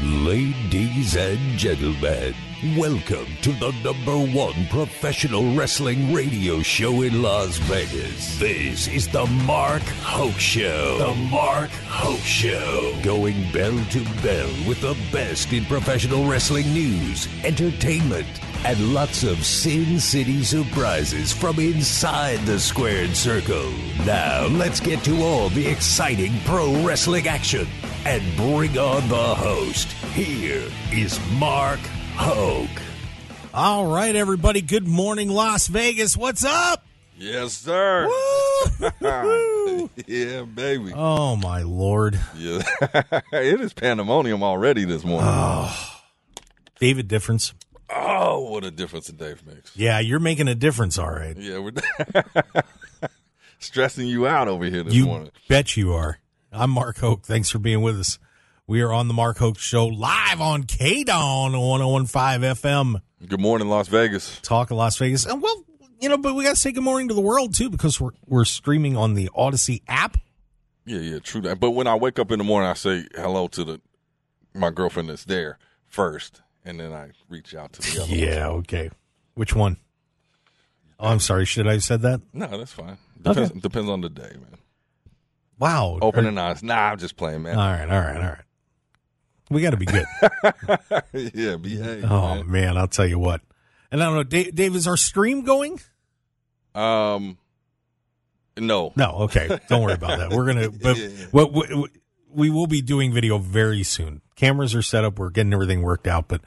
Ladies and gentlemen, welcome to the number one professional wrestling radio show in Las Vegas. This is the Mark Hoke Show. The Mark Hoke Show. Going bell to bell with the best in professional wrestling news, entertainment, and lots of Sin City surprises from inside the squared circle. Now, let's get to all the exciting pro wrestling action and bring on the host. Here is Mark Hoke. All right, everybody. Good morning, Las Vegas. What's up? Yes, sir. Woo! yeah, baby. oh my lord, Yeah. it is pandemonium already this morning. Oh. David Difference. Oh, what a difference a day makes. Yeah, you're making a difference. All right, Yeah, we're stressing you out over here this you morning. bet you are. I'm Mark Hoke. Thanks for being with us. We are on the Mark Hoke Show live on K Dawn 1015 FM. Good morning, Las Vegas. Talk of Las Vegas. And well, you know, but we got to say good morning to the world too because we're we're streaming on the Audacy app. Yeah, yeah, true that. But when I wake up in the morning, I say hello to the my girlfriend that's there first, and then I reach out to the other. one. Yeah. Okay. Which one? Oh, I'm sorry. Should I have said that? No, that's fine. Depends, depends on the day, man. Wow. Opening eyes. Nah, I'm just playing, man. All right. All right. All right. We got to be good. yeah, behave. Oh man. man, I'll tell you what. And I don't know, Dave, Dave, is our stream going? Um, no. No, okay. Don't worry about that. We're gonna, but Yeah. what we, we will be doing video very soon. Cameras are set up. We're getting everything worked out, but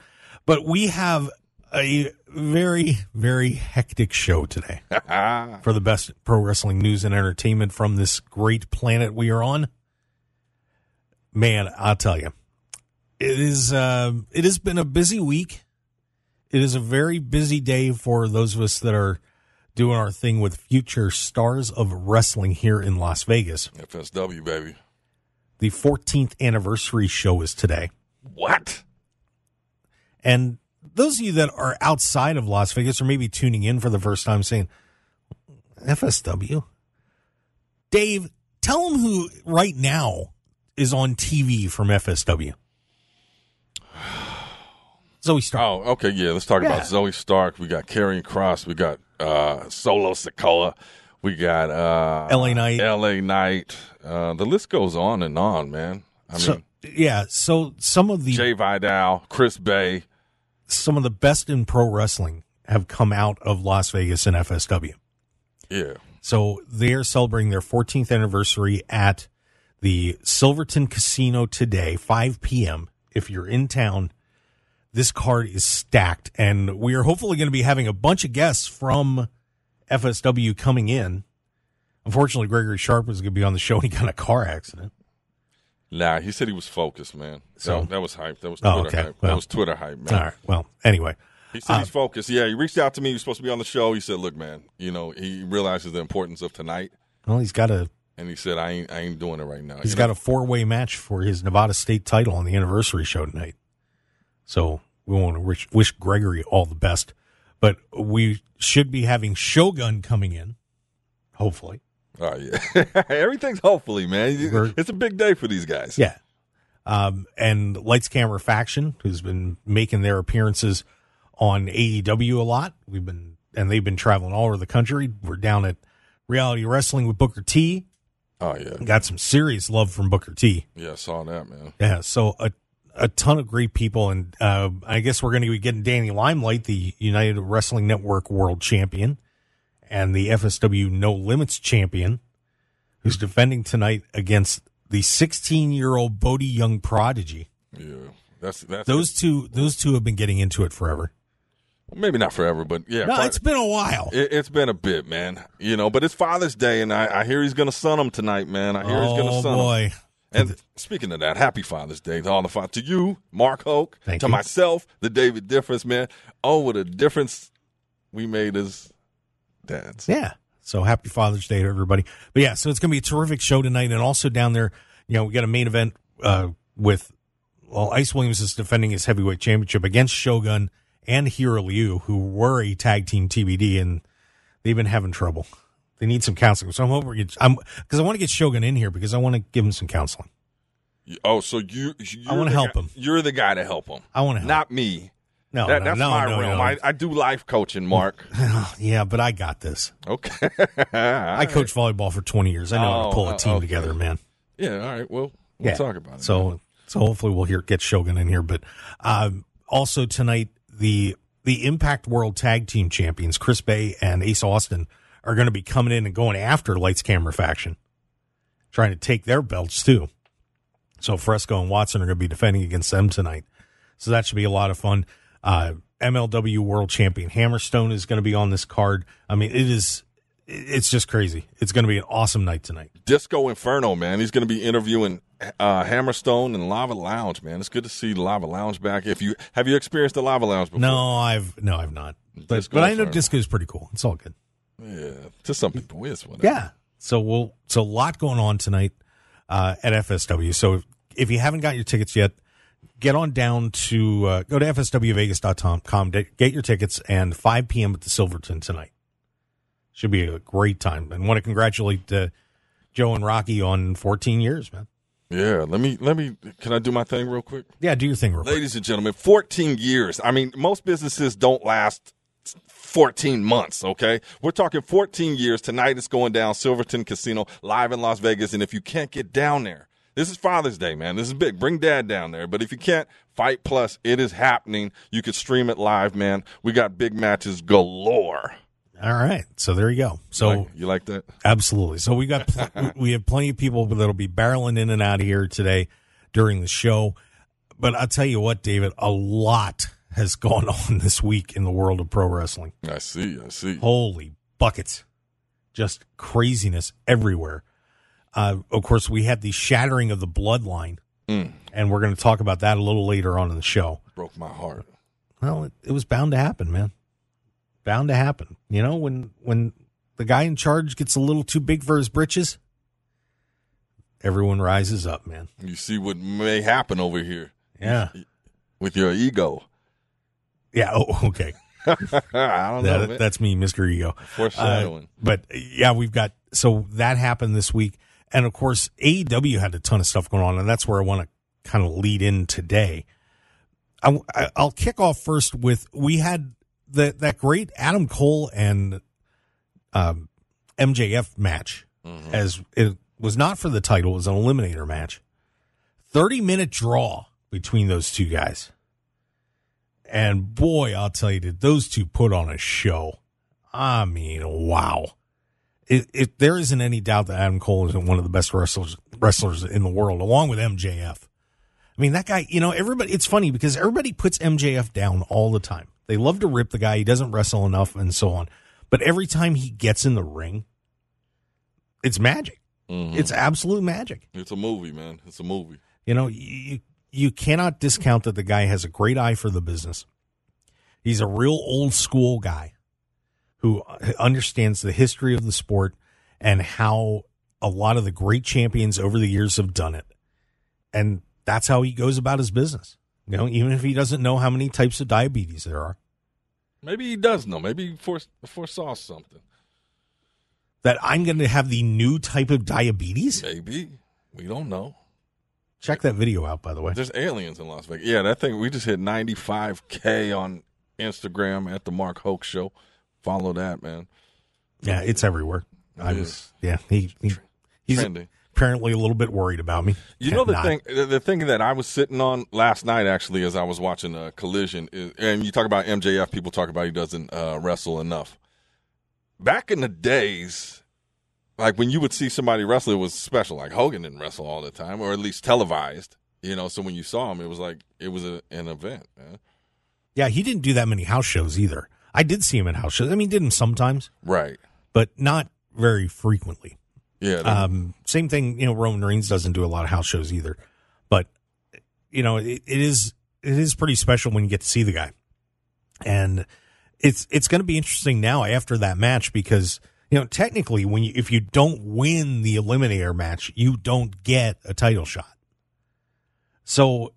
but we have a very very hectic show today for the best pro wrestling news and entertainment from this great planet we are on. Man, I'll tell you, it is. Uh, it has been a busy week. It is a very busy day for those of us that are doing our thing with future stars of wrestling here in Las Vegas. FSW, baby. The 14th anniversary show is today. What? And those of you that are outside of Las Vegas or maybe tuning in for the first time saying, FSW? Dave, tell them who right now is on TV from FSW. Zoe Stark. Oh, okay, yeah. Let's talk Yeah. about Zoe Stark. We got Karrion Kross. We got uh, Solo Sikoa. We got uh, LA Knight. LA Knight. Uh, the list goes on and on, man. I so, mean, yeah, so some of the Jay Vidal, Chris Bey. some of the best in pro wrestling have come out of Las Vegas and FSW. Yeah. So they are celebrating their 14th anniversary at the Silverton Casino today, 5 p.m. If you're in town, this card is stacked, and we are hopefully going to be having a bunch of guests from FSW coming in. Unfortunately, Gregory Sharp was going to be on the show and he got in a car accident. Nah, he said he was focused, man. So- that, that was hype. That was Oh, Twitter okay. hype. Well. that was Twitter hype, man. All right. Well, anyway, He said he's Uh, focused. Yeah, he reached out to me. He was supposed to be on the show. He said, "Look, man, you know, he realizes the importance of tonight." well, he's got a And he said, "I ain't, I ain't doing it right now." He's You got know? a four way match for his Nevada State title on the anniversary show tonight. So we want to wish, wish Gregory all the best. But we should be having Shogun coming in, hopefully. Oh yeah, everything's hopefully, man. We're- It's a big day for these guys. Yeah. Um, and Lights Camera Faction, who's been making their appearances on AEW a lot. We've been, and they've been traveling all over the country. We're down at Reality Wrestling with Booker T. Oh yeah, Got some serious love from Booker T. yeah. I saw that, man. Yeah, so a a ton of great people, and uh, I guess we're going to be getting Danny Limelight, the United Wrestling Network World Champion, and the FSW No Limits Champion, who's defending tonight against the 16 year old Bodhi Young Prodigy. Yeah, that's that's Those two, those two have been getting into it forever. maybe not forever, but yeah, No, it's been a while. it, has been a bit, man. You know, but it's Father's Day, and I, I hear he's gonna sun him tonight, man. I hear he's gonna sun son him. And speaking of that, happy Father's Day to all the fa- to you, Mark Hoke, Thank to you. myself, the David Difference, man. Oh, what a difference we made as dads. Yeah. So happy Father's Day to everybody. But yeah, so it's going to be a terrific show tonight. And also down there, you know, we got a main event uh, with, well, Ice Williams is defending his heavyweight championship against Shogun and Hero Leu, who were a tag team TBD, and they've been having trouble. They need some counseling. So I'm hoping get, I'm, because I want to get Shogun in here because I want to give him some counseling. Oh, so you? I wanna help guy- him. You're the guy to help him. I want to help. Not me. no, that, no, that's no, my no, realm. I, I do life coaching, Mark. yeah, but I got this. okay. I coached volleyball for 20 years. I know how Oh, to pull a uh, team okay. together, man. Yeah. All right. Well, we'll Yeah. talk about it. So, so hopefully we'll hear get Shogun in here. But um, also tonight, the the Impact World Tag Team Champions Chris Bey and Ace Austin are going to be coming in and going after Lights Camera Faction, trying to take their belts too. So Fresco and Watson are going to be defending against them tonight. So that should be a lot of fun. Uh, MLW World Champion Hammerstone is going to be on this card. I mean, it is. It's just crazy. It's going to be an awesome night tonight. Disco Inferno, man. He's going to be interviewing uh, Hammerstone and Lava Lounge, man. It's good to see Lava Lounge back. If you have you experienced the Lava Lounge before? No, I've no, I've not. But but I know disco is pretty cool. It's all good. Yeah, to some people, it's whatever. Yeah. So we'll so a lot going on tonight uh, at FSW. So if, if you haven't got your tickets yet, get on down to uh, go to fswvegas.com, de- get your tickets, and 5 p.m. at the Silverton tonight. Should be a great time, and want to congratulate uh, Joe and Rocky on 14 years, man. Yeah, let me let me. Can I do my thing real quick? Yeah, do your thing real quick. Ladies and gentlemen, 14 years. I mean, most businesses don't last 14 months, okay? We're talking 14 years. Tonight it's going down Silverton Casino live in Las Vegas. And if you can't get down there, this is Father's Day, man. This is big. Bring dad down there. But if you can't, Fight Plus, it is happening. You can stream it live, man. We got big matches galore. All right, so there you go. So Like- you like that? Absolutely. So we got pl- we have plenty of people that'll be barreling in and out of here today during the show. But I'll tell you what, David, a lot has gone on this week in the world of pro wrestling. I see. I see. Holy buckets. Just craziness everywhere. Uh, of course, we had the shattering of the bloodline, Mm, and we're going to talk about that a little later on in the show. broke my heart. Well, it, it was bound to happen, man. Bound to happen. You know, when when the guy in charge gets a little too big for his britches, everyone rises up, man. You see what may happen over here Yeah. with your ego. Yeah. Oh, okay. I don't know. That, that's me, Mr. Ego. Foreshadowing. Uh, but yeah, we've got so that happened this week, and of course AEW had a ton of stuff going on, and that's where I want to kind of lead in today. I, will kick off first with we had that that great Adam Cole and um, MJF match, as it was not for the title; it was an eliminator match. Thirty minute draw between those two guys. And boy, I'll tell you, did those two put on a show. I mean, wow. It, it, there isn't any doubt that Adam Cole is one of the best wrestlers wrestlers in the world, along with MJF. I mean, that guy, you know, everybody, it's funny because everybody puts MJF down all the time. They love to rip the guy. He doesn't wrestle enough and so on. But every time he gets in the ring, it's magic. Mhm. It's absolute magic. It's a movie, man. It's a movie. You know, you you cannot discount that the guy has a great eye for the business. He's a real old school guy who understands the history of the sport and how a lot of the great champions over the years have done it. And that's how he goes about his business. You know, even if he doesn't know how many types of diabetes there are. Maybe he does know. Maybe he fore- foresaw something. That I'm going to have the new type of diabetes? Maybe. We don't know. Check that video out, by the way. There's aliens in Las Vegas. Yeah, that thing, we just hit 95K on Instagram at the Mark Hoke Show. Follow that, man. Yeah, it's everywhere. I was, yeah, he, he he's Trending. apparently a little bit worried about me. You know the Not. thing, the, the thing that I was sitting on last night, actually, as I was watching a collision, is, and you talk about MJF, people talk about he doesn't uh, wrestle enough. Back in the days, like when you would see somebody wrestle, it was special. Like Hogan didn't wrestle all the time, or at least televised. You know, so when you saw him, it was like it was a, an event. Man. Yeah, he didn't do that many house shows either. I did see him at house shows. I mean, did him sometimes, Right? but not very frequently. Yeah. Um, same thing, you know, Roman Reigns doesn't do a lot of house shows either. But you know, it, it is it is pretty special when you get to see the guy. And it's it's going to be interesting now after that match because you know, technically when you if you don't win the eliminator match, you don't get a title shot. So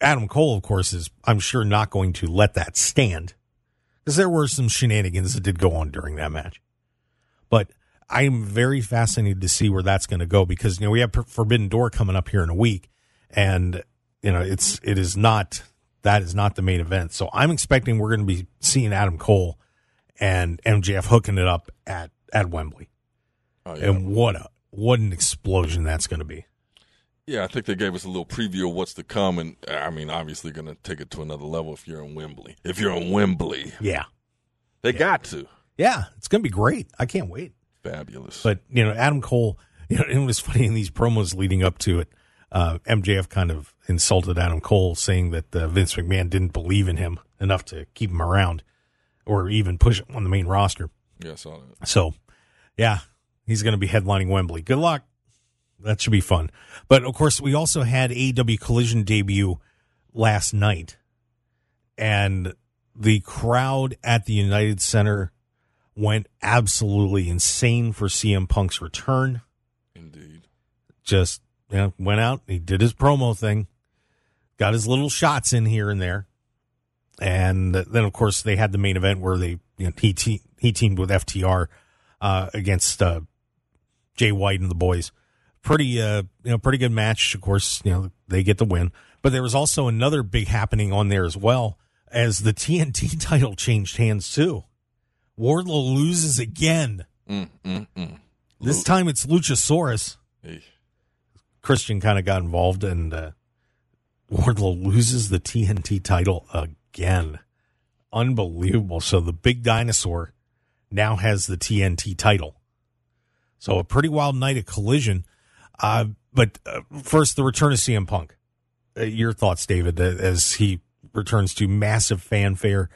Adam Cole of course is I'm sure not going to let that stand because there were some shenanigans that did go on during that match. But I'm very fascinated to see where that's going to go because you know we have Forbidden Door coming up here in a week, and you know it's it is not that is not the main event. So I'm expecting we're going to be seeing Adam Cole and MJF hooking it up at at Wembley, Oh, yeah. and what a what an explosion that's going to be. yeah, I think they gave us a little preview of what's to come, and I mean, obviously, going to take it to another level if you're in Wembley. If you're in Wembley, Yeah, they got to. yeah, it's going to be great. I can't wait. Fabulous. But you know, Adam Cole. You know, it was funny in these promos leading up to it. Uh, MJF kind of insulted Adam Cole, saying that uh, Vince McMahon didn't believe in him enough to keep him around, or even push him on the main roster. yeah, I saw that. So, yeah, he's going to be headlining Wembley. Good luck. That should be fun. But of course, we also had AEW Collision debut last night, and the crowd at the United Center went absolutely insane for CM Punk's return. Indeed. Just you know, went out, he did his promo thing, got his little shots in here and there, and then of course they had the main event where they you know, he te- he teamed with FTR uh, against uh, Jay White and the boys. Pretty uh you know pretty good match. Of course you know they get the win, but there was also another big happening on there as well as the TNT title changed hands too. Wardlow loses again. Mm, mm, mm. This time it's Luchasaurus. Hey. Christian kind of got involved and uh, Wardlow loses the TNT title again. Unbelievable. So the big dinosaur now has the TNT title. So a pretty wild night of collision. Uh, but uh, first, the return of CM Punk. Uh, your thoughts, David, as he returns to massive fanfare.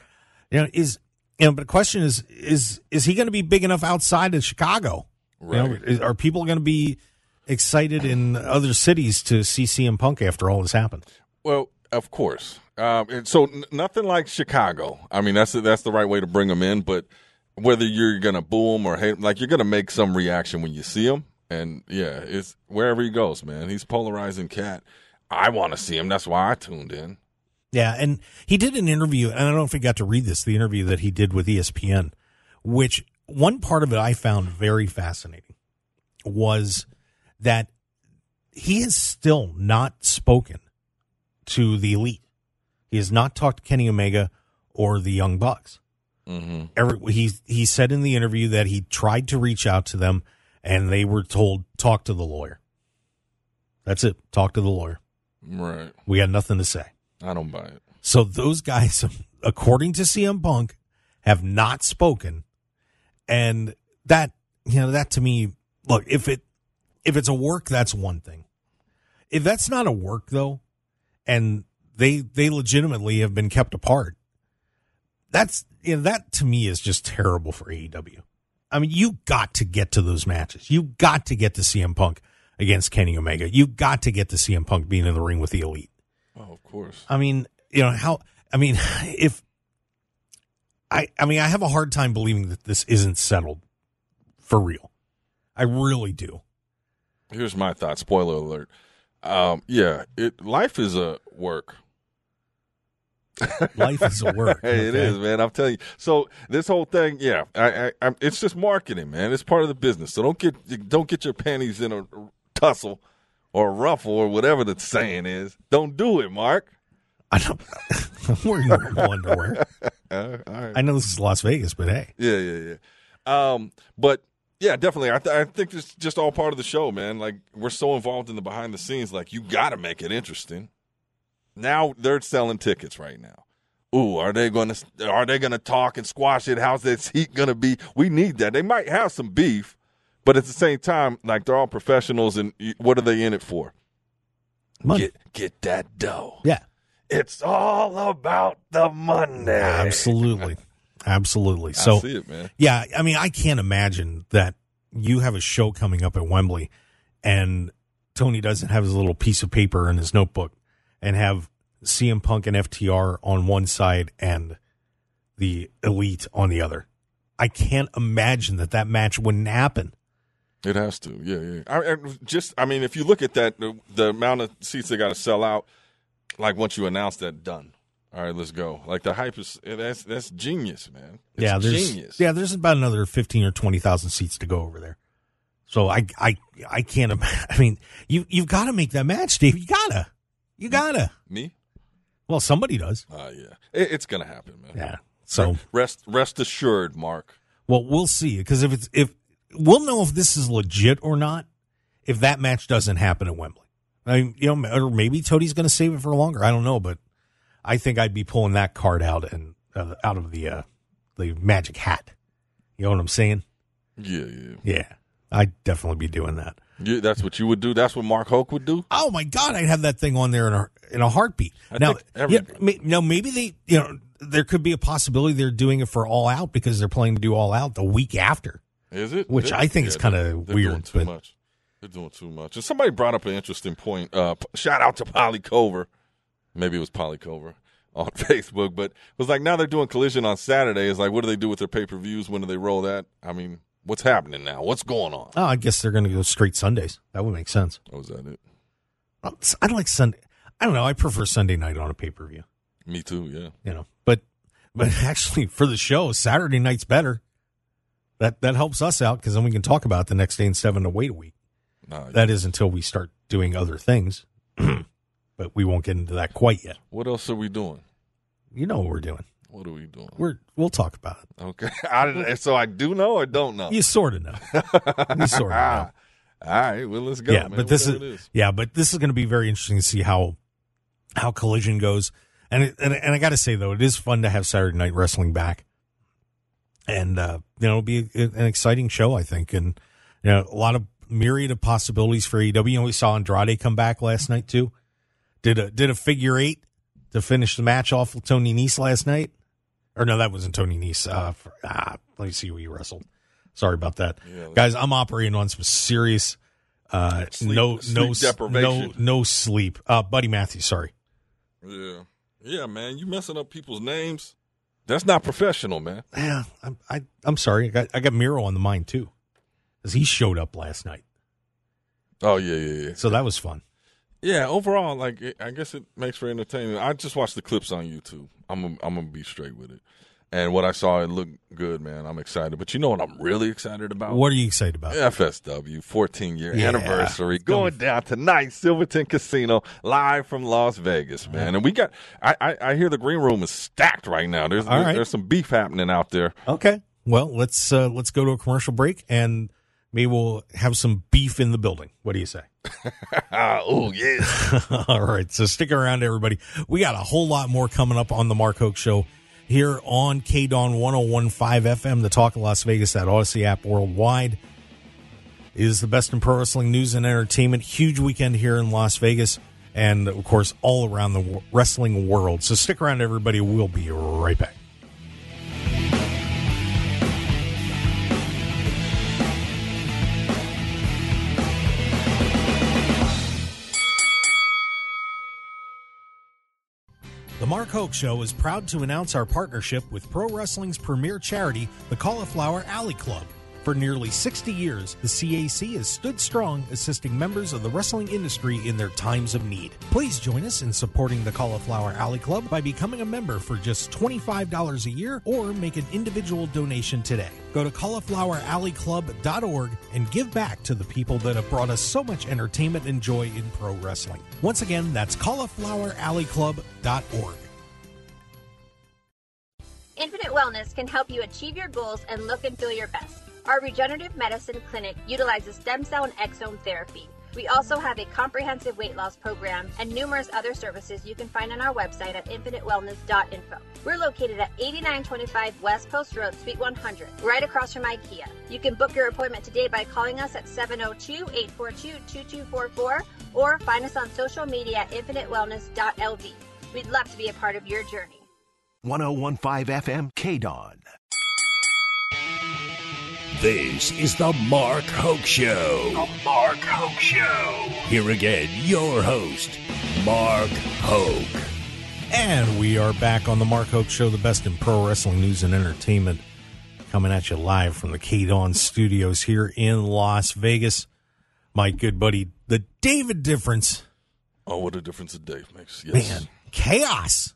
You know, is you know, but the question is, is is he going to be big enough outside of Chicago? You know, Right. is- are people going to be excited in other cities to see CM Punk after all this happened? Well, of course. Um, and so n- nothing like Chicago. I mean, that's that's the right way to bring them in. But whether you're gonna boo him or hate like you're gonna make some reaction when you see him. And yeah, it's wherever he goes, man. He's polarizing cat. I want to see him. That's why I tuned in. Yeah, and he did an interview, and I don't know if he got to read this, the interview that he did with ESPN, which one part of it I found very fascinating was that he has still not spoken to the elite. He has not talked to Kenny Omega or the Young Bucks. Mm-hmm. Every, he he said in the interview that he tried to reach out to them, and they were told talk to the lawyer. That's it. Talk to the lawyer. Right. We got nothing to say. I don't buy it. So those guys, according to CM Punk, have not spoken, and that you know that to me, look if it if it's a work, that's one thing. If that's not a work though, and they they legitimately have been kept apart, that's you know that to me is just terrible for AEW. I mean, you got to get to those matches. You got to get to CM Punk against Kenny Omega. You got to get to CM Punk being in the ring with the Elite. Oh, of course. I mean, you know how? I mean, if I, I mean, I have a hard time believing that this isn't settled for real. I really do. Here's my thought. Spoiler alert. Um, yeah, it life is a work. Life is a work. Hey, it okay? is, man. I'm telling you. So this whole thing, yeah, I, I, I, it's just marketing, man. It's part of the business. So don't get don't get your panties in a tussle or a ruffle or whatever the saying is. Don't do it, Mark. I don't. I'm wearing normal underwear. Right. I know this is Las Vegas, but hey, Yeah, yeah, yeah. Um, but yeah, definitely. I, th- I think it's just all part of the show, man. Like we're so involved in the behind the scenes. Like you got to make it interesting. Now they're selling tickets right now. Ooh, are they going to are they going to talk and squash it? How's this heat going to be? We need that. They might have some beef, but at the same time, like they're all professionals, and what are they in it for? money. Get get that dough. yeah, It's all about the money. absolutely, absolutely. I So see it, man. Yeah, I mean, I can't imagine that you have a show coming up at Wembley and Tony doesn't have his little piece of paper in his notebook and have CM Punk and FTR on one side and the Elite on the other. I can't imagine that that match wouldn't happen. It has to, yeah, yeah. I, I just, I mean, if you look at that, the, the amount of seats they got to sell out, like once you announce that, done. All right, let's go. Like the hype is that's that's genius, man. It's yeah, there's genius. yeah, there's about another fifteen or twenty thousand seats to go over there. So I I I can't. I mean, you you've got to make that match, Dave. You gotta. You gotta. Me? Well, somebody does. Uh, yeah. It, it's gonna happen, man. Yeah. So, Rest rest assured, Mark. well, we'll see because if it's if we'll know if this is legit or not if that match doesn't happen at Wembley. I mean, you know, or maybe Tony's going to save it for longer. I don't know, but I think I'd be pulling that card out and uh, out of the uh, the magic hat. You know what I'm saying? Yeah, yeah. Yeah, I'd definitely be doing that. You, that's what you would do. That's what Mark Hoke would do. Oh my God, I'd have that thing on there in a in a heartbeat. I now, yeah, may, no, maybe they, you know, there could be a possibility they're doing it for All Out because they're planning to do All Out the week after. Is it? Which I think is kinda they're- they're weird, Doing too but- much. They're doing too much. And somebody brought up an interesting point. Uh, shout out to Polly Cover. Maybe it was Polly Cover on Facebook, but it was like now they're doing Collision on Saturday. It's like, what do they do with their pay per views? When do they roll that? I mean, what's happening now? What's going on? Oh, I guess they're going to go straight Sundays. That would make sense. Oh, is that it? I like Sunday. I don't know. I prefer Sunday night on a pay per view. Me too. Yeah. You know, but but actually for the show, Saturday night's better. That that helps us out because then we can talk about the next day instead of to wait a week. Nah, That is until we start doing other things. but we won't get into that quite yet. what else are we doing? You know what we're doing. What are we doing? We're we'll talk about it. Okay. I, so I do know or don't know? You sort of know. you sort of know. All right. Well, let's go. yeah, man, but this is, it yeah, but this is going to be very interesting to see how how collision goes. And it, and and I got to say though, it is fun to have Saturday Night Wrestling back, and uh, you know, it'll be an exciting show, I think, and you know, a lot of myriad of possibilities for AEW. You know, we saw Andrade come back last night too. Did a did a figure eight to finish the match off with Tony Nese last night, or no, that wasn't Tony Nese. Uh, for, ah, let me see who he wrestled. Sorry about that, Yeah. guys. I'm operating on some serious. Uh, Sleep- no, sleep no, s- no, no sleep. Uh, Buddy Matthews, sorry. Yeah. Yeah, man. You messing up people's names. That's not professional, man. Yeah, I'm, I, I'm sorry. I got, I got Miro on the mind too, because he showed up last night, Oh yeah, yeah, yeah. so that was fun. Yeah, overall, like I guess it makes for entertainment. I just watched the clips on YouTube. I'm gonna, I'm gonna be straight with it, and what I saw, it looked good, man. I'm excited. But you know what I'm really excited about? What are you excited about? FSW 14 year Yeah. anniversary It's gonna down tonight, Silverton Casino, live from Las Vegas, man. And we got, I, I, I hear the green room is stacked right now. There's, All right. there's some beef happening out there. Okay. Well, let's uh, let's go to a commercial break, and maybe we'll have some beef in the building. What do you say? Oh yeah. All right. So stick around, everybody. We got a whole lot more coming up on the Mark Hoke Show here on KDAWN 1015 FM, the Talk of Las Vegas, that Audacy app worldwide. Is the best in pro wrestling news and entertainment. Huge weekend here in Las Vegas, and of course, all around the wrestling world. So stick around, everybody. We'll be right back. Mark Hoke Show is proud to announce our partnership with pro wrestling's premier charity, the Cauliflower Alley Club. For nearly 60 years, the CAC has stood strong assisting members of the wrestling industry in their times of need. Please join us in supporting the Cauliflower Alley Club by becoming a member for just $25 a year or make an individual donation today. Go to caulifloweralleyclub.org and give back to the people that have brought us so much entertainment and joy in pro wrestling. Once again, that's caulifloweralleyclub.org. Infinite Wellness can help you achieve your goals and look and feel your best. Our regenerative medicine clinic utilizes stem cell and exosome therapy. We also have a comprehensive weight loss program and numerous other services you can find on our website at infinitewellness.info. We're located at 8925 West Post Road, Suite 100, right across from IKEA. You can book your appointment today by calling us at 702-842-2244 or find us on social media at infinitewellness.lv. We'd love to be a part of your journey. 1015 FM KDAWN. This is the Mark Hoke Show. The Mark Hoke Show. Here again, your host, Mark Hoke. And we are back on the Mark Hoke Show, the best in pro wrestling news and entertainment, coming at you live from the K Dawn studios here in Las Vegas. My good buddy, the David Difference. Oh, what a difference a day makes. Yes. Man, chaos.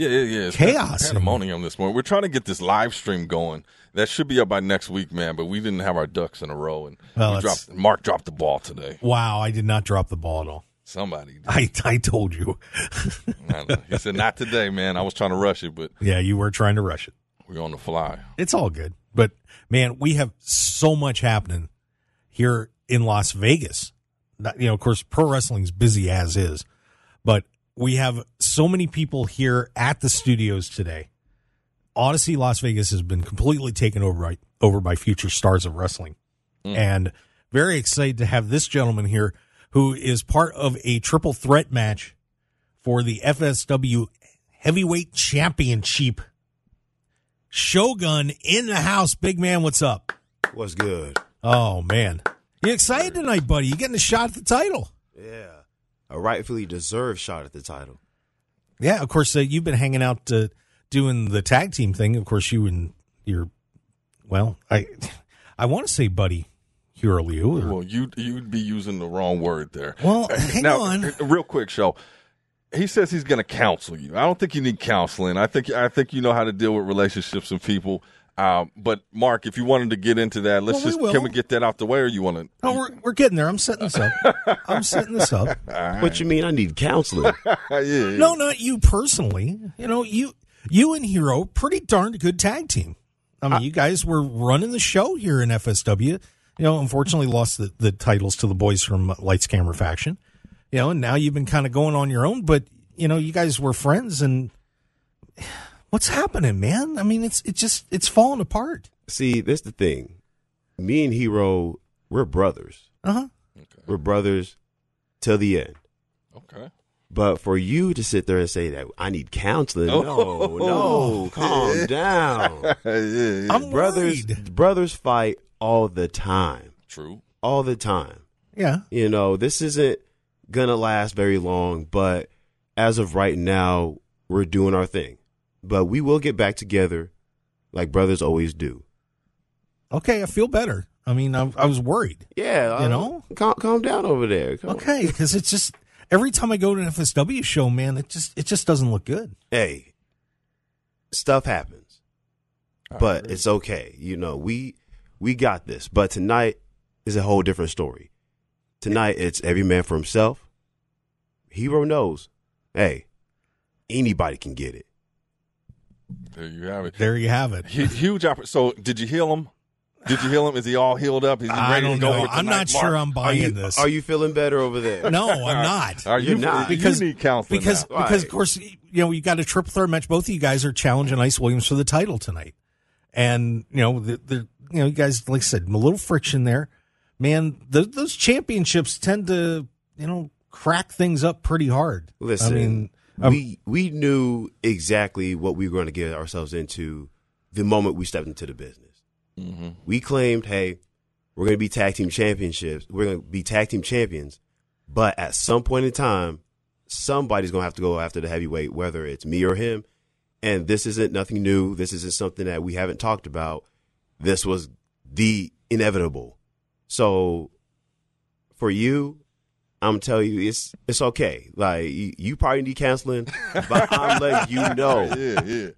Yeah, yeah, yeah. It's Chaos. Pandemonium this morning. We're trying to get this live stream going. That should be up by next week, man. But we didn't have our ducks in a row, and Well, we dropped. Mark dropped the ball today. Wow, I did not drop the ball at all. Somebody. Did. I I told you. I know. He said, "Not today, man. I was trying to rush it, but yeah, you were trying to rush it. we're on the fly." It's all good. But man, we have so much happening here in Las Vegas. Not- You know, of course, pro wrestling's busy as is, but we have so many people here at the studios today. Audacy Las Vegas has been completely taken over by over by future stars of wrestling. Mm. And very excited to have this gentleman here who is part of a triple threat match for the FSW Heavyweight Championship. Shogun in the house. Big man, what's up? What's good? Oh man. You excited tonight, buddy? You getting a shot at the title. Yeah. A rightfully deserved shot at the title. Yeah, of course, uh, you've been hanging out uh, doing the tag team thing. Of course, you and your, well, I, I want to say Buddy Hero Leu. Or, Well, you you'd be using the wrong word there. Well, hang now, on. real quick, show. He says he's going to counsel you. I don't think you need counseling. I think I think you know how to deal with relationships and people. Um, but Mark, if you wanted to get into that, let's Well, we just will. can we get that out the way, or you want to? oh, we're, we're getting there. I'm setting this up. I'm setting this up. What you mean? I need counseling. yeah, yeah. No, not you personally. You know, you you and Hero, pretty darn good tag team. I mean, you guys were running the show here in FSW. You know, unfortunately lost the, the titles to the boys from Lights Camera Faction. You know, and now you've been kind of going on your own, but you know, you guys were friends and what's happening, man? I mean, it's it's just it's falling apart. See, this the thing. Me and Hero, we're brothers. Uh-huh. We're brothers till the end. Okay. But for you to sit there and say that I need counseling, no, Oh. no, calm down. yeah, yeah. I'm brothers, worried. brothers fight all the time, True. all the time. Yeah. You know, this isn't gonna last very long, but as of right now, we're doing our thing. But we will get back together like brothers always do. Okay, I feel better. I mean, I, I was worried. Yeah, You uh, know? calm, calm down over there. Come. Okay, because it's just every time I go to an FSW show, man, it just it just doesn't look good. Hey, stuff happens, but it's okay. You know, we we got this. But tonight is a whole different story. Tonight, it's every man for himself. Hero knows. Hey, anybody can get it. There you have it. There you have it. Hu- Huge oppor- So, did you heal him? Did you heal him? Is he all healed up? Is he I ready don't to go? know. I'm tonight, not sure I'm Are buying you, this. are you feeling better over there? No, I'm not. Are you You're not. Because- you need counseling because now. because Right. of course you know you got a triple threat match. Both of you guys are challenging Ice Williams for the title tonight, and you know the, the you know you guys like I said a little friction there. Man, th those championships tend to you know crack things up pretty hard. Listen, I mean, um, we we knew exactly what we were going to get ourselves into the moment we stepped into the business. We claimed, hey, we're going to be tag team championships. We're going to be tag team champions, but at some point in time, somebody's going to have to go after the heavyweight, whether it's me or him. And this isn't nothing new. This isn't something that we haven't talked about. This was the inevitable. So for you, I'm telling you, it's it's okay. Like you, you probably need counseling, but I'm letting you know yeah, yeah.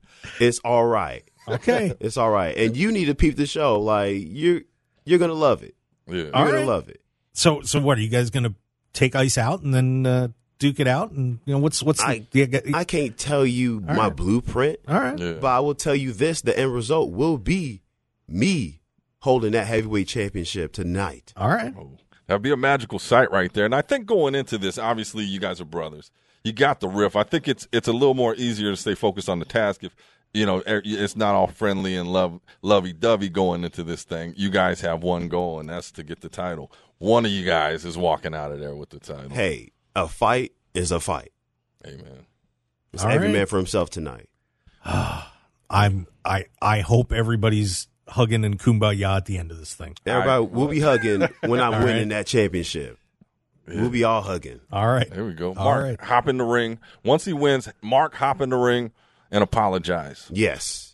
it's all right. okay, It's all right, and you need to peep the show. Like you're you're gonna love it. Yeah. You're All gonna right. love it. so so what are you guys going to take Ice out and then uh, duke it out? And you know what's what's I- the, yeah, I can't tell you All my right. blueprint, all right. Yeah. but I will tell you this: the end result will be me holding that heavyweight championship tonight. All right. Oh, That'd be a magical sight right there. And I think going into this, obviously you guys are brothers. You got the riff. I think it's it's a little more easier to stay focused on the task if you know er- it's not all friendly and love lovey dovey going into this thing. You guys have one goal, and that's to get the title. One of you guys is walking out of there with the title. Hey, a fight is a fight. Amen. It's All every right. man for himself tonight. I'm I I hope everybody's hugging and kumbaya at the end of this thing. Everybody, we'll be hugging when I'm All winning right. that championship. We'll be all hugging. All right. There we go. All Mark, right. hop in the ring. Once he wins, Mark hop in the ring and apologize. Yes.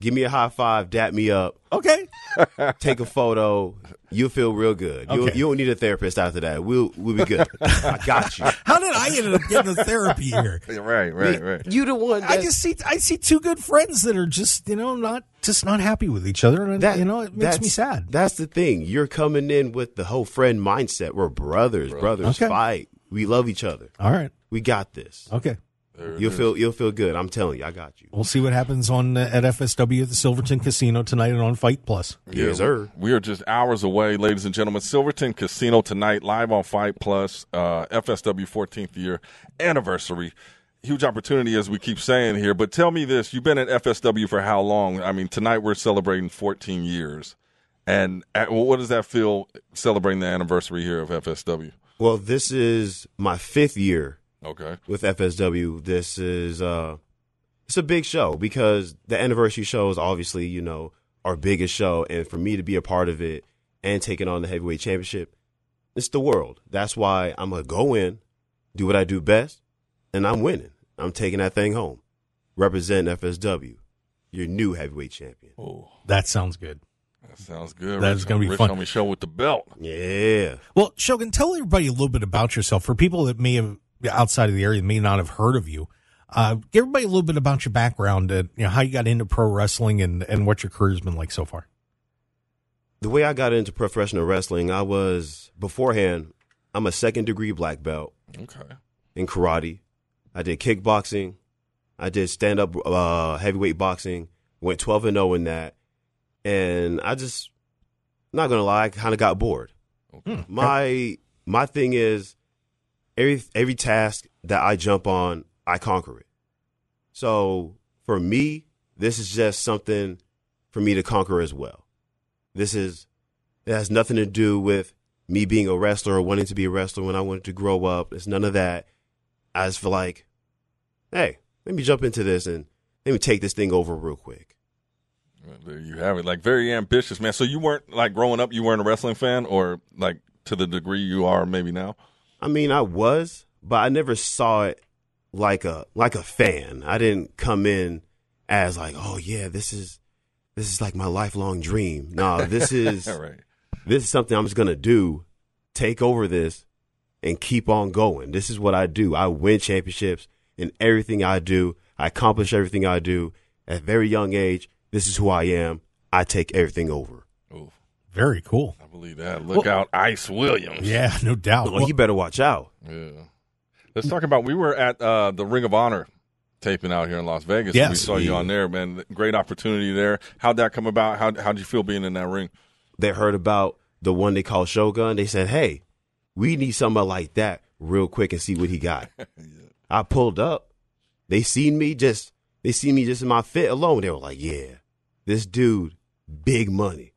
Give me a high five, dap me up, Okay. take a photo. You'll feel real good. You'll, Okay. you don't need a therapist after that. We'll we'll be good. I got you. How did I end up getting the therapy here? Right, right, right. You the one. I that- just see I see two good friends that are just you know not just not happy with each other, and that you know it makes me that's- sad. That's the thing. You're coming in with the whole friend mindset. We're brothers. Brothers Okay. fight. We love each other. All right. We got this. Okay. There You'll is. feel you'll feel good. I'm telling you, I got you. We'll see what happens on uh, at FSW at the Silverton Casino tonight and on Fight Plus. Yes, sir. We are just hours away, ladies and gentlemen. Silverton Casino tonight, live on Fight Plus, uh, FSW 14th year anniversary. Huge opportunity, as we keep saying here. But tell me this: you've been at FSW for how long? I mean, tonight we're celebrating 14 years, and uh, what does that feel celebrating the anniversary here of FSW? Well, this is my fifth year Okay, with FSW. This is uh it's a big show because the anniversary show is obviously, you know, our biggest show and for me to be a part of it and taking on the heavyweight championship, it's the world. That's why I'm gonna go in, do what I do best, and I'm winning. I'm taking that thing home. Represent FSW, your new heavyweight champion. oh, That sounds good. that sounds good. That's Rich- gonna be Rich fun. Homie show with the belt. Yeah. Well, Shogun, tell everybody a little bit about yourself for people that may have outside of the area may not have heard of you. Uh, give everybody a little bit about your background, and you know how you got into pro wrestling, and and what your career's been like so far. The way I got into professional wrestling, I was beforehand, I'm a second degree black belt. Okay, in karate. I did kickboxing. I did stand up uh, heavyweight boxing. Went 12 and 0 in that. And I just not going to lie, I kind of got bored. okay. My my thing is every every task that I jump on, I conquer it. So, for me, this is just something for me to conquer as well. This is it has nothing to do with me being a wrestler or wanting to be a wrestler when I wanted to grow up. It's none of that. I just feel like, hey, let me jump into this and let me take this thing over real quick. Well, There you have it. Like very ambitious, man. So you weren't like growing up, you weren't a wrestling fan, or like to the degree you are maybe now. I mean, I was, but I never saw it like a like a fan. I didn't come in as like, oh yeah, this is this is like my lifelong dream. No, this is right. this is something I'm just gonna do. Take over this and keep on going. This is what I do. I win championships in everything I do. I accomplish everything I do at a very young age. This is who I am. I take everything over. Ooh, Very cool. I believe that. Look out, Ice Williams. Yeah, no doubt. Well, you better watch out. Yeah. Let's talk about. We were at uh, the Ring of Honor taping out here in Las Vegas. Yes. we saw you on there, man. Great opportunity there. How'd that come about? How how'd you feel being in that ring? They heard about the one they call Shogun. They said, "Hey, we need somebody like that real quick and see what he got." I pulled up. They seen me just. They seen me just in my fit alone. They were like, "Yeah, this dude, big money,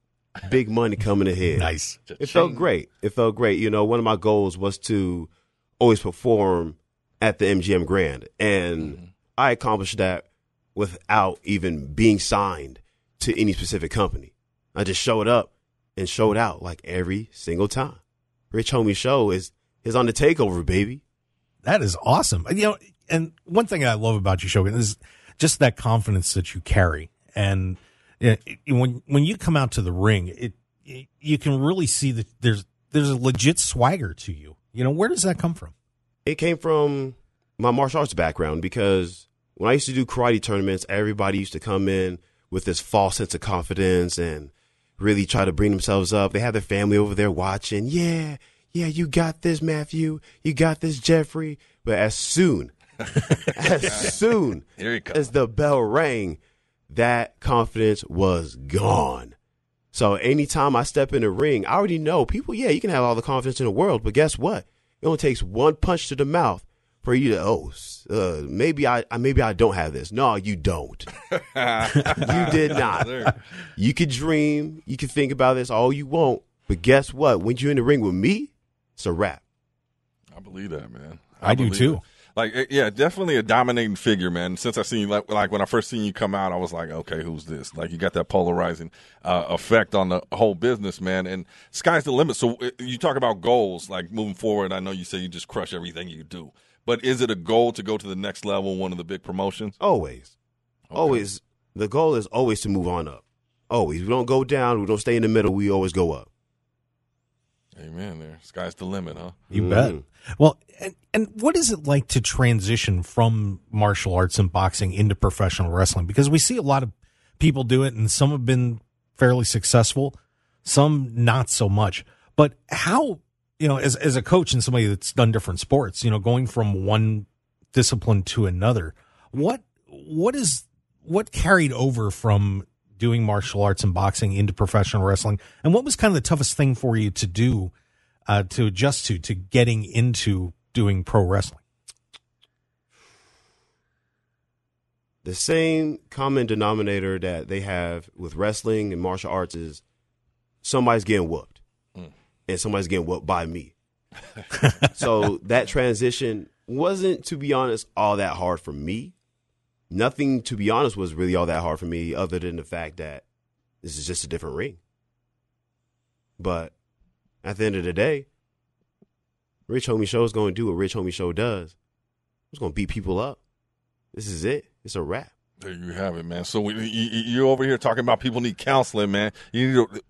big money coming ahead." nice. It felt great. It felt great. You know, one of my goals was to always perform at the MGM Grand, and I accomplished that without even being signed to any specific company. I just showed up and showed out like every single time. Rich Homie Show is is on the takeover, baby. That is awesome. You know, and one thing I love about you, Shogun, is just that confidence that you carry. And you know, when when you come out to the ring, it, it you can really see that there's there's a legit swagger to you. You know, where does that come from? It came from my martial arts background because when I used to do karate tournaments, everybody used to come in with this false sense of confidence and really try to bring themselves up. They had their family over there watching. Yeah, yeah, you got this, Matthew. You got this, Jeffrey. But as soon, as soon Here as the bell rang, that confidence was gone. So anytime I step in the ring, I already know people, yeah, you can have all the confidence in the world, but guess what? It only takes one punch to the mouth for you to, oh, uh, maybe I, I- maybe I don't have this. No, you don't. you did not. You could dream, you can think about this all you want, but guess what? When you're in the ring with me, it's a wrap. I believe that, man. I do too. it. Like, eh, yeah, definitely a dominating figure, man. Since I seen you, like, like when I first seen you come out, I was like, okay, who's this? Like, you got that polarizing uh, effect on the whole business, man. And sky's the limit. So eh, you talk about goals, like moving forward. I know you say you just crush everything you do, but is it a goal to go to the next level? One of the big promotions. Always. Always. The goal is always to move on up. Always. We don't go down. We don't stay in the middle. We always go up. Amen. There, sky's the limit, huh? You Mhm. bet. Well, and, and what is it like to transition from martial arts and boxing into professional wrestling? Because we see a lot of people do it, and some have been fairly successful, some not so much. But how you know, as as a coach and somebody that's done different sports, you know, going from one discipline to another, what what is what carried over from doing martial arts and boxing into professional wrestling, and what was kind of the toughest thing for you to do uh, to adjust to to getting into doing pro wrestling? The same common denominator that they have with wrestling and martial arts is somebody's getting whooped, mm. and somebody's getting whooped by me. so that transition wasn't, to be honest, all that hard for me. Nothing, to be honest, was really all that hard for me, other than the fact that this is just a different ring. But at the end of the day, Rich Homie Show is going to do what Rich Homie Show does. It's going to beat people up. This is it. It's a wrap. There you have it, man. So we, you, you- you're over here talking about people need counseling, man. You need to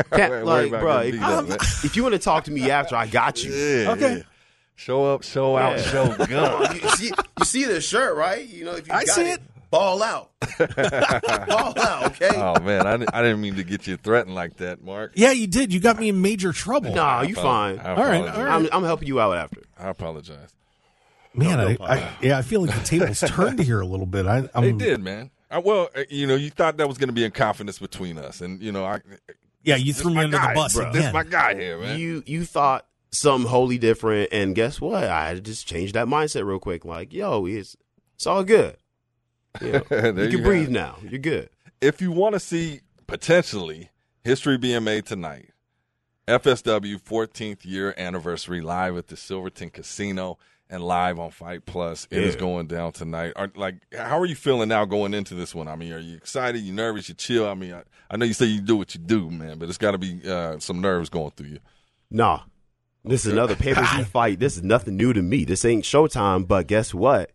Can't- like, bro, if, beat up, man. if you want to talk to me after, I got you. Yeah, Okay. yeah. Show up, show out, show gun. you see, you see the shirt, right? You know, if you I got see it. Ball out, ball out. Okay. oh man, I, didn't- I didn't mean to get you threatened like that, Mark. Yeah, you did. You got me in major trouble. nah, you fine. I all right. All right. I'm, I'm helping you out after. I apologize. Man, No, no I, I, yeah, I feel like the tables turned here a little bit. I, I'm, They did, man. I, well, uh, you know, you thought that was going to be in confidence between us, and you know, I Yeah, you threw me my under guy, the bus bro. again. This my guy here, man. You you thought something wholly different, and guess what? I just changed that mindset real quick. Like, yo, it's it's all good. You, know, you you can breathe now. You're good. if you want to see potentially history being made tonight, FSW 14th year anniversary live at the Silverton Casino and live on Fight Plus. It is Yeah. going down tonight. Are, like, how are you feeling now going into this one? I mean, are you excited? You nervous? You chill? I mean, I, I know you say you do what you do, man, but it's got to be uh, some nerves going through you. Nah. This is another pay per view fight. This is nothing new to me. This ain't Showtime, but guess what?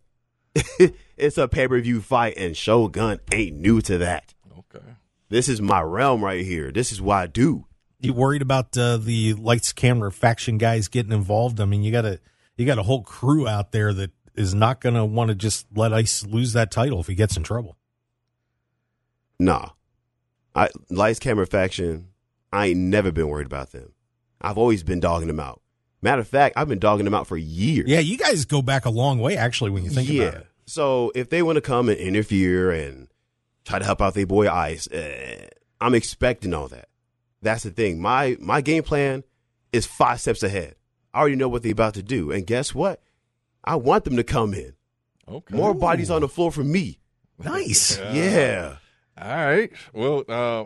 it's a pay per view fight, and Shogun ain't new to that. Okay. This is my realm right here. This is what I do. you worried about uh, the lights, camera, faction guys getting involved? I mean, you got a you got a whole crew out there that is not going to want to just let Ice lose that title if he gets in trouble. Nah. I lights camera faction, I ain't never been worried about them. I've always been dogging them out. Matter of fact, I've been dogging them out for years. Yeah, you guys go back a long way, actually, when you think yeah. about it. So if they want to come and interfere and try to help out their boy Ice, eh, I'm expecting all that. That's the thing. My my game plan is five steps ahead. I already know what they're about to do, and guess what? I want them to come in. Okay. More bodies on the floor for me. Nice. Yeah. All right. Well, uh,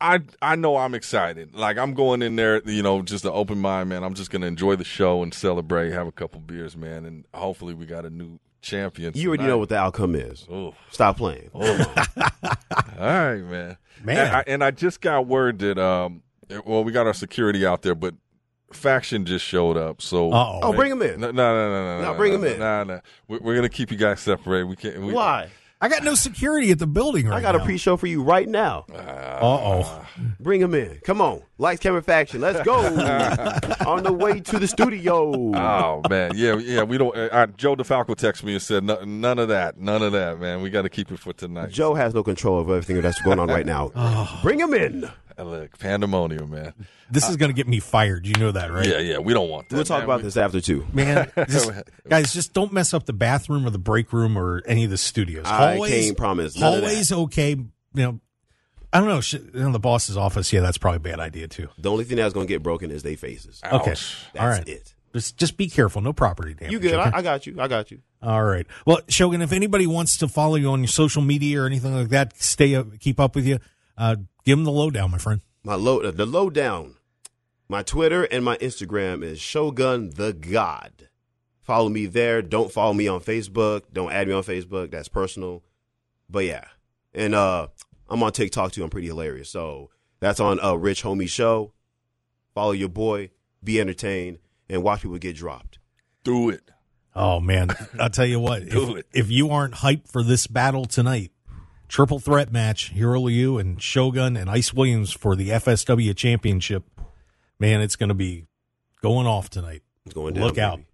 I I know I'm excited. Like I'm going in there, you know, just an open mind, man. I'm just gonna enjoy the show and celebrate, have a couple beers, man, and hopefully we got a new champion. You already know what the outcome is. Oh, Stop playing. all right, man. Man. and I, and I just got word that um, well, we got our security out there, but faction just showed up. So Uh-oh. Oh, bring them in. No, no, no, no, no. No, bring him no, in. No, no. We're, we're gonna keep you guys separated. We can't. We, Why? I got no security at the building right I got a pre-show for you right now. Uh oh. Bring him in. Come on. Lights, camera, faction. Let's go. On the way to the studio. Oh man, yeah, yeah. We don't. Uh, uh, Joe DeFalco texted me and said "No- none of that, none of that, man. We got to keep it for tonight. Joe has no control of everything that's going on right now. Bring him in. Look, pandemonium, man. This is going to get me fired. You know that, right? Yeah, yeah. We don't want that. We'll talk man. about We- this after too. Man, just, guys, just don't mess up the bathroom or the break room or any of the studios. I Hallways, can't promise none of that. Hallways, okay. You know, I don't know. sh- In the boss's office, yeah, that's probably a bad idea too. The only thing that's going to get broken is their faces. Okay, Ouch. all That's right. it. Just, just be careful. No property damage. You good? okay? I, I got you. I got you. All right. Well, Shogun, if anybody wants to follow you on your social media or anything like that, stay up, keep up with you. Uh, give them the lowdown, my friend. My low, uh, the lowdown. My Twitter and my Instagram is Shogun the God. Follow me there. Don't follow me on Facebook. Don't add me on Facebook. That's personal. But yeah, and uh, I'm on TikTok too. I'm pretty hilarious. So that's on uh, Rich Homie Show. Follow your boy. Be entertained and watch people get dropped. Do it. Oh man, I'll tell you what. Do if, it. if you aren't hyped for this battle tonight, triple threat match, Hero Leu and Shogun and Ice Williams for the FSW championship, man, it's going to be going off tonight. It's going down. Look out. baby.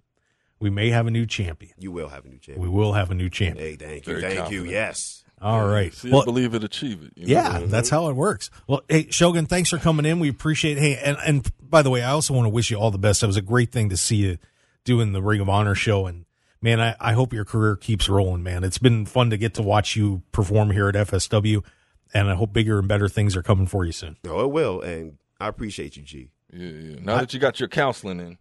We may have a new champion. You will have a new champion. We will have a new champion. Hey, thank you, Very thank you. Yes. All right. See Well, it, believe it, achieve it. you know? Yeah, that's mm-hmm. how it works. Well, hey, Shogun, thanks for coming in. We appreciate it. Hey, and, and by the way, I also want to wish you all the best. It was a great thing to see you doing the Ring of Honor show. And man, I, I hope your career keeps rolling, man. It's been fun to get to watch you perform here at FSW. And I hope bigger and better things are coming for you soon. No, it will, and I appreciate you, G. Yeah, yeah. Now that you got your counseling in,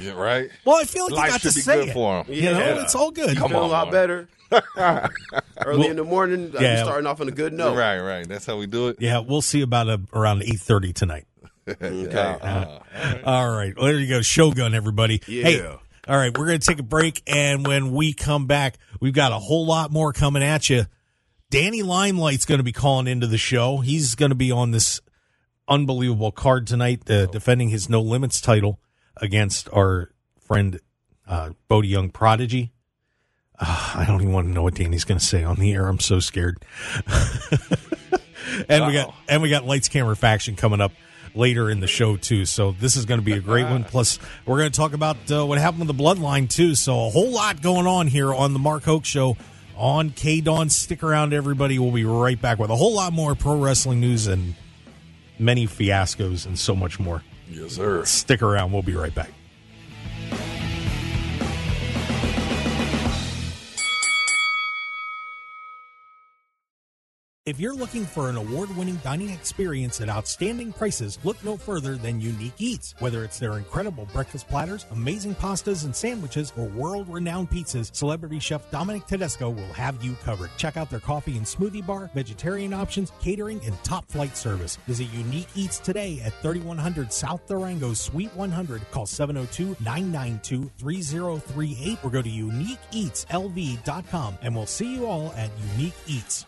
yeah, right. Well, I feel like Life you got to should be say good it. for him. You know, Yeah. it's all good. Come Feel on, a lot Mark. better. Early in the morning, Yeah. I'm starting off on a good note. Right, right. That's how we do it. Yeah, we'll see about a, around eight thirty tonight. Okay. Uh, All right, well, there you go, Shogun, everybody. Yeah. Hey, all right, we're gonna take a break, and when we come back, we've got a whole lot more coming at you. Danny Limelight's going to be calling into the show. He's going to be on this unbelievable card tonight, uh, defending his No Limits title against our friend uh, Bodhi Young Prodigy. Uh, I don't even want to know what Danny's going to say on the air. I'm so scared. and we got and we got Lights Camera Faction coming up later in the show too. So this is going to be a great one. Plus, we're going to talk about uh, what happened with the Bloodline too. So a whole lot going on here on the Mark Hoke Show on KDAWN. Stick around, everybody. We'll be right back with a whole lot more pro wrestling news and many fiascos and so much more. yes, sir. Stick around. We'll be right back. If you're looking for an award winning dining experience at outstanding prices, look no further than Unique Eats. Whether it's their incredible breakfast platters, amazing pastas and sandwiches, or world renowned pizzas, celebrity chef Dominic Tedesco will have you covered. Check out their coffee and smoothie bar, vegetarian options, catering, and top flight service. Visit Unique Eats today at 3100 South Durango, Suite 100. Call 702 992 3038 or go to uniqueeatslv.com and we'll see you all at Unique Eats.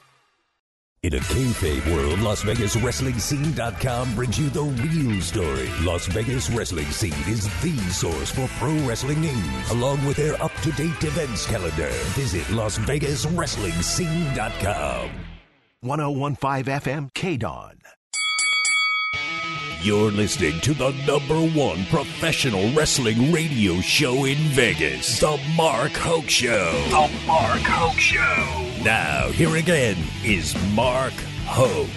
In a kayfabe world, Las Vegas Wrestling Scene.com brings you the real story. Las Vegas Wrestling Scene is the source for pro wrestling news, along with their up-to-date events calendar. Visit Las Vegas Wrestling Scene.com. 1015 FM KDAWN. You're listening to the number one professional wrestling radio show in Vegas, The Mark Hoke Show. The Mark Hoke Show. Now, here again is Mark Hoke.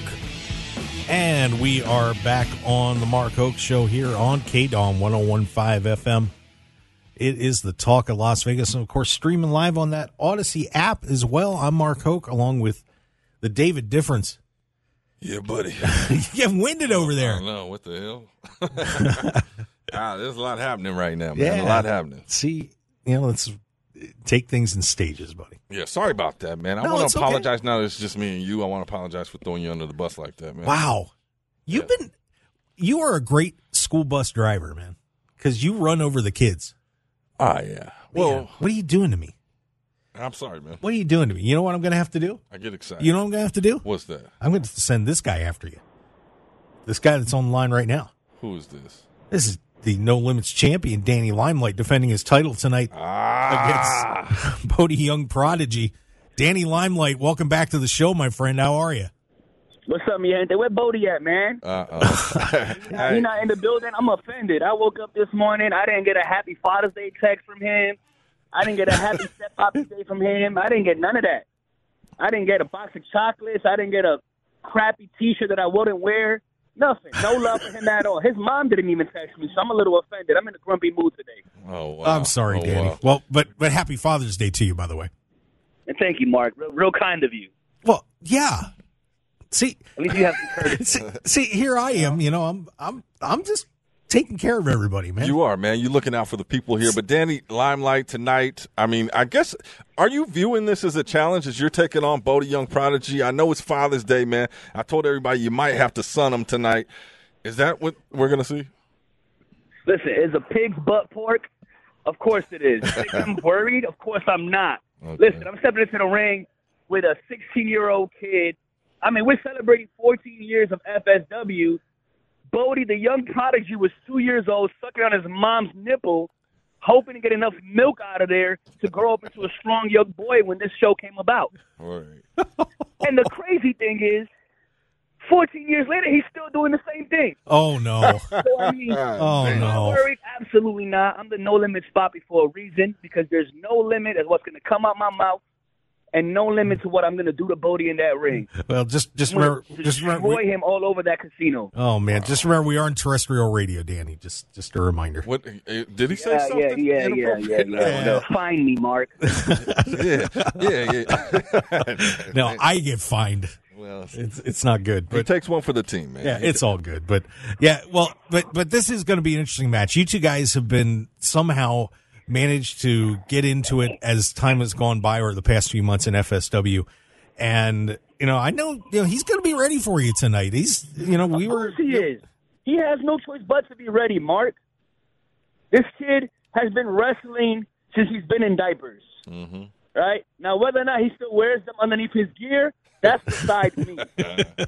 And we are back on the Mark Hoke Show here on KDAWN 1015 FM. It is the talk of Las Vegas. And of course, streaming live on that Audacy app as well. I'm Mark Hoke along with the David Difference. Yeah, buddy. you get winded over I there. don't know what the hell. ah, there's a lot happening right now, man. A lot happening. See, you know, let's take things in stages, buddy. Yeah, sorry about that, man. I No, want it's to okay. apologize now. that It's just me and you. I want to apologize for throwing you under the bus like that, man. Wow. You've been, you are a great school bus driver, man, because you run over the kids. Ah, yeah. Well, Man, what are you doing to me? I'm sorry, man. What are you doing to me? You know what I'm going to have to do? I get excited. You know what I'm going to have to do? What's that? I'm going to send this guy after you. This guy that's on the line right now. Who is this? This is the No Limits champion, Danny Limelight, defending his title tonight Ah, against Bodhi Young Prodigy. Danny Limelight, welcome back to the show, my friend. How are you? What's up, mi gente? Where Bodhi at, man? uh-uh. He not in the building. I'm offended. I woke up this morning. I didn't get a happy Father's Day text from him. I didn't get a happy Step Poppy Day from him. I didn't get none of that. I didn't get a box of chocolates. I didn't get a crappy T-shirt that I wouldn't wear. Nothing. No love for him at all. His mom didn't even text me, so I'm a little offended. I'm in a grumpy mood today. oh, wow. I'm sorry, Oh, Danny. wow. Well, but but happy Father's Day to you, by the way. And thank you, Mark. Real, real kind of you. Well, yeah. See, At least you have some courtesy. see, see, here I am. You know, I'm I'm I'm just taking care of everybody, man. You are, man. You're looking out for the people here. But Danny Limelight tonight, I mean, I guess, are you viewing this as a challenge as you're taking on Bodhi Young Prodigy? I know it's Father's Day, man. I told everybody you might have to son him tonight. Is that what we're going to see? Listen, is a pig's butt pork? Of course it is. I'm worried? Of course I'm not. Okay. Listen, I'm stepping into the ring with a 16 year old kid. I mean, we're celebrating 14 years of FSW. Bodhi, the young prodigy, was two years old, sucking on his mom's nipple, hoping to get enough milk out of there to grow up into a strong young boy when this show came about. Right. And the crazy thing is, 14 years later, he's still doing the same thing. Oh no. So, I mean, Oh no. worried? Absolutely not. I'm the no limit spot for a reason because there's no limit as what's going to come out my mouth. And no limit to what I'm gonna do to Bodhi in that ring. Well, just just I'm remember, just remember. destroy him all over that casino. Oh man, just remember we are on terrestrial radio, Danny. Just just a reminder. What uh, did he say? Yeah, yeah, something yeah, yeah, yeah, inappropriate? yeah. No, Find me, Mark. yeah, yeah, yeah. No, I get fined. well, It's it's not good, he but takes one for the team, man. yeah, it's all good. But yeah, well, but but this is going to be an interesting match. You two guys have been somehow managed to get into it as time has gone by, or the past few months in FSW, and you know I know you know he's going to be ready for you tonight. He's you know we Of were course he is. He has no choice but to be ready, Mark. This kid has been wrestling since he's been in diapers. Mm-hmm. Right now, whether or not he still wears them underneath his gear, that's beside me.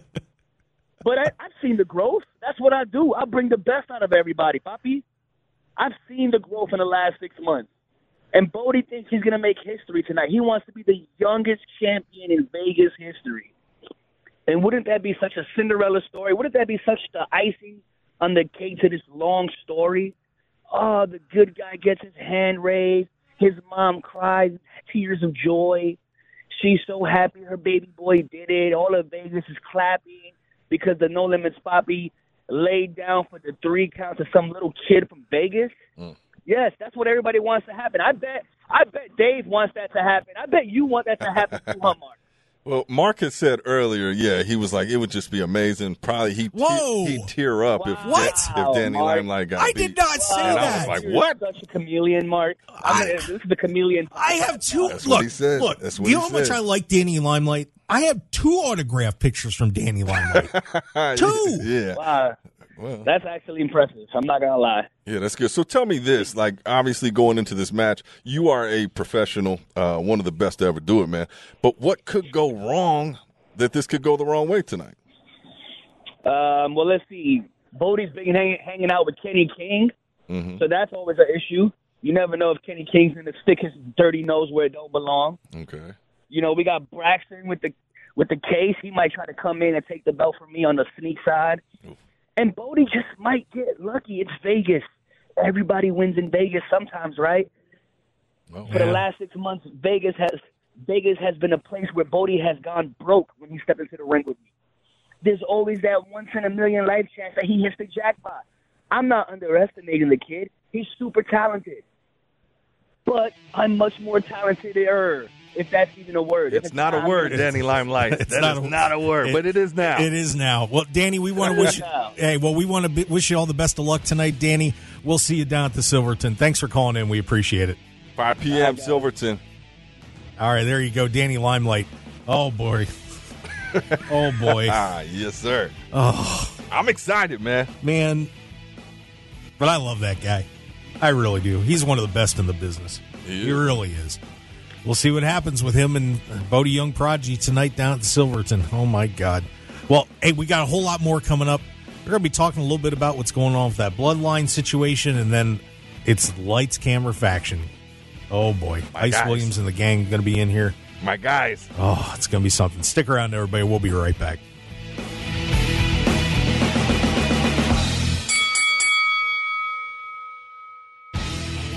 But I, I've seen the growth. That's what I do. I bring the best out of everybody, Papi. I've seen the growth in the last six months. And Bodhi thinks he's going to make history tonight. He wants to be the youngest champion in Vegas history. And wouldn't that be such a Cinderella story? Wouldn't that be such the icing on the cake to this long story? Oh, the good guy gets his hand raised. His mom cries tears of joy. She's so happy her baby boy did it. All of Vegas is clapping because the No Limits Poppy laid down for the three count to some little kid from Vegas. Mm. Yes, that's what everybody wants to happen. I bet I bet Dave wants that to happen. I bet you want that to happen too, huh, Mark? Well, Mark had said earlier, yeah, he was like, it would just be amazing. Probably he Whoa. he'd tear up if What? if Danny Mark. Limelight got I beat. did not say And I that. was like, You're what? Such a chameleon, Mark. I'm gonna, this is the chameleon. I have two. That's look, what he said. look. That's what you he know how much. I like Danny Limelight. I have two autograph pictures from Danny Limelight. Two. yeah, Wow, well, that's actually impressive. I'm not gonna lie. yeah, that's good. So tell me this: like, obviously, going into this match, you are a professional, uh, one of the best to ever do it, man. But what could go wrong that this could go the wrong way tonight? Um, well, let's see. Bodhi's been hang, hanging out with Kenny King, so that's always an issue. You never know if Kenny King's gonna stick his dirty nose where it don't belong. Okay. You know, we got Braxton with the with the case. He might try to come in and take the belt from me on the sneak side. And Bodhi just might get lucky. It's Vegas. Everybody wins in Vegas sometimes, right? For the last six months, Vegas has Vegas has been a place where Bodhi has gone broke when he stepped into the ring with me. There's always that once in a million life chance that he hits the jackpot. I'm not underestimating the kid. He's super talented. But I'm much more talented if that's even a word. If It's not a I'm word, Danny Limelight. It's That not is a- not a word, it- but it is now. It is now. Well, Danny, we want to wish. now. Hey, well, we want to be, wish you all the best of luck tonight, Danny. We'll see you down at the Silverton. Thanks for calling in. We appreciate it. 5 p.m. Silverton. All right, there you go, Danny Limelight. Oh boy. oh boy, Ah, yes, sir. Oh, I'm excited, man. man. But I love that guy. I really do. He's one of the best in the business. He He really is. We'll see what happens with him and Bodhi Young Prodigy tonight down at Silverton. Oh my God. Well, hey, we got a whole lot more coming up. We're going to be talking a little bit about what's going on with that bloodline situation, and then it's lights, camera, faction. Oh boy, Ice guys. Williams and the gang going to be in here. My guys. Oh, it's going to be something. Stick around, everybody. We'll be right back.